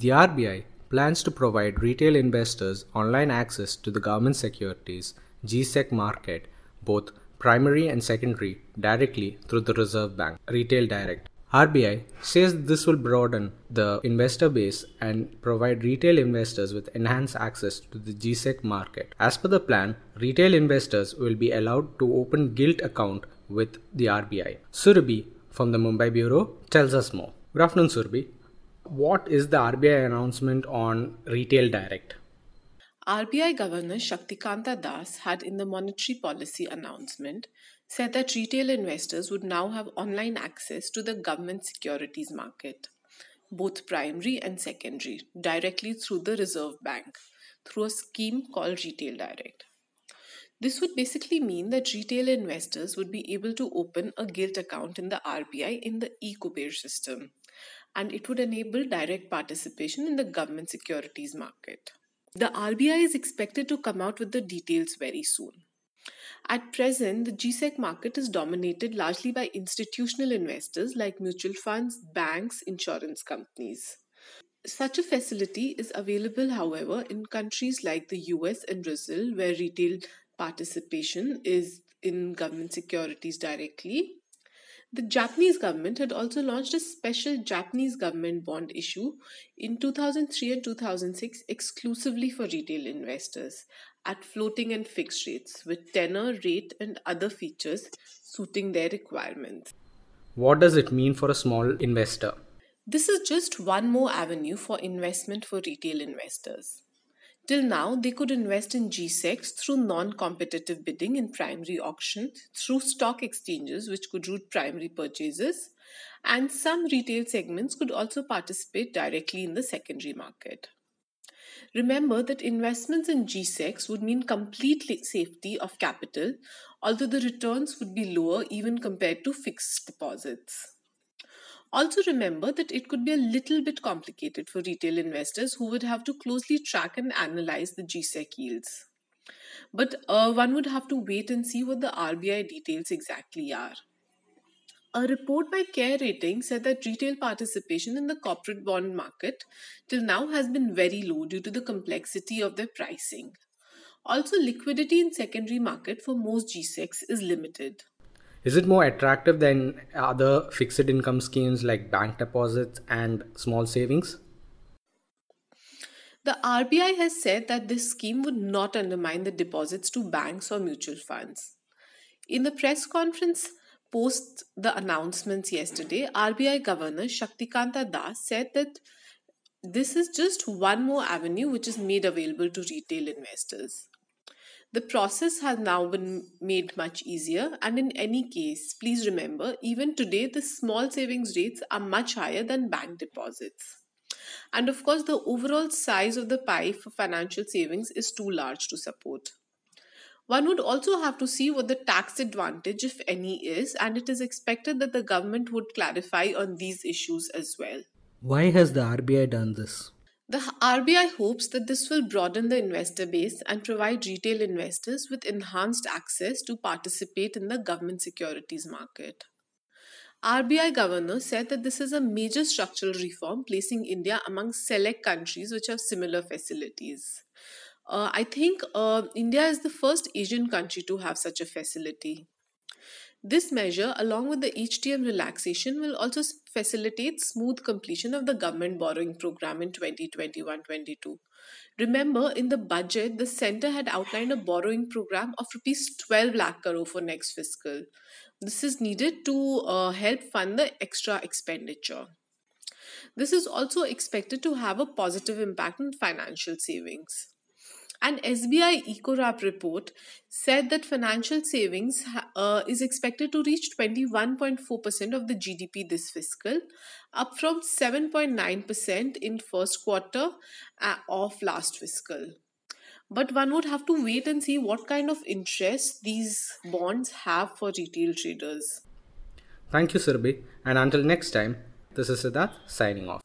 The RBI plans to provide retail investors online access to the government securities GSEC market, both primary and secondary, directly through the Reserve Bank Retail Direct. RBI says this will broaden the investor base and provide retail investors with enhanced access to the GSEC market. As per the plan, retail investors will be allowed to open gilt account with the RBI. Surabhi from the Mumbai Bureau tells us more. Good afternoon, Surabhi. What is the RBI announcement on Retail Direct? RBI Governor Shaktikanta Das had in the monetary policy announcement said that retail investors would now have online access to the government securities market, both primary and secondary, directly through the Reserve Bank through a scheme called Retail Direct. This would basically mean that retail investors would be able to open a gilt account in the RBI in the e-Kuber system, and it would enable direct participation in the government securities market. The RBI is expected to come out with the details very soon. At present, the GSEC market is dominated largely by institutional investors like mutual funds, banks, insurance companies. Such a facility is available, however, in countries like the US and Brazil, where retail participation is in government securities directly. The Japanese government had also launched a special Japanese government bond issue in 2003 and 2006 exclusively for retail investors at floating and fixed rates with tenor, rate, and other features suiting their requirements. What does it mean for a small investor? This is just one more avenue for investment for retail investors. Till now, they could invest in GSECs through non competitive bidding in primary auctions, through stock exchanges, which could route primary purchases, and some retail segments could also participate directly in the secondary market. Remember that investments in GSECs would mean complete safety of capital, although the returns would be lower even compared to fixed deposits. Also, remember that it could be a little bit complicated for retail investors who would have to closely track and analyze the GSEC yields. But uh, one would have to wait and see what the RBI details exactly are. A report by Care Rating said that retail participation in the corporate bond market till now has been very low due to the complexity of their pricing. Also, liquidity in secondary market for most GSECs is limited. Is it more attractive than other fixed income schemes like bank deposits and small savings? The RBI has said that this scheme would not undermine the deposits to banks or mutual funds. In the press conference post the announcements yesterday, RBI Governor Shaktikanta Das said that this is just one more avenue which is made available to retail investors. The process has now been made much easier, and in any case, please remember even today the small savings rates are much higher than bank deposits. And of course, the overall size of the pie for financial savings is too large to support. One would also have to see what the tax advantage, if any, is, and it is expected that the government would clarify on these issues as well. Why has the RBI done this? The RBI hopes that this will broaden the investor base and provide retail investors with enhanced access to participate in the government securities market. RBI governor said that this is a major structural reform placing India among select countries which have similar facilities. Uh, I think uh, India is the first Asian country to have such a facility. This measure, along with the HTM relaxation, will also facilitate smooth completion of the government borrowing program in 2021 22. Remember, in the budget, the centre had outlined a borrowing program of rupees 12 lakh crore for next fiscal. This is needed to uh, help fund the extra expenditure. This is also expected to have a positive impact on financial savings. An SBI Ecowrap report said that financial savings uh, is expected to reach 21.4% of the GDP this fiscal, up from 7.9% in first quarter uh, of last fiscal. But one would have to wait and see what kind of interest these bonds have for retail traders. Thank you, Surabhi. And until next time, this is Siddharth signing off.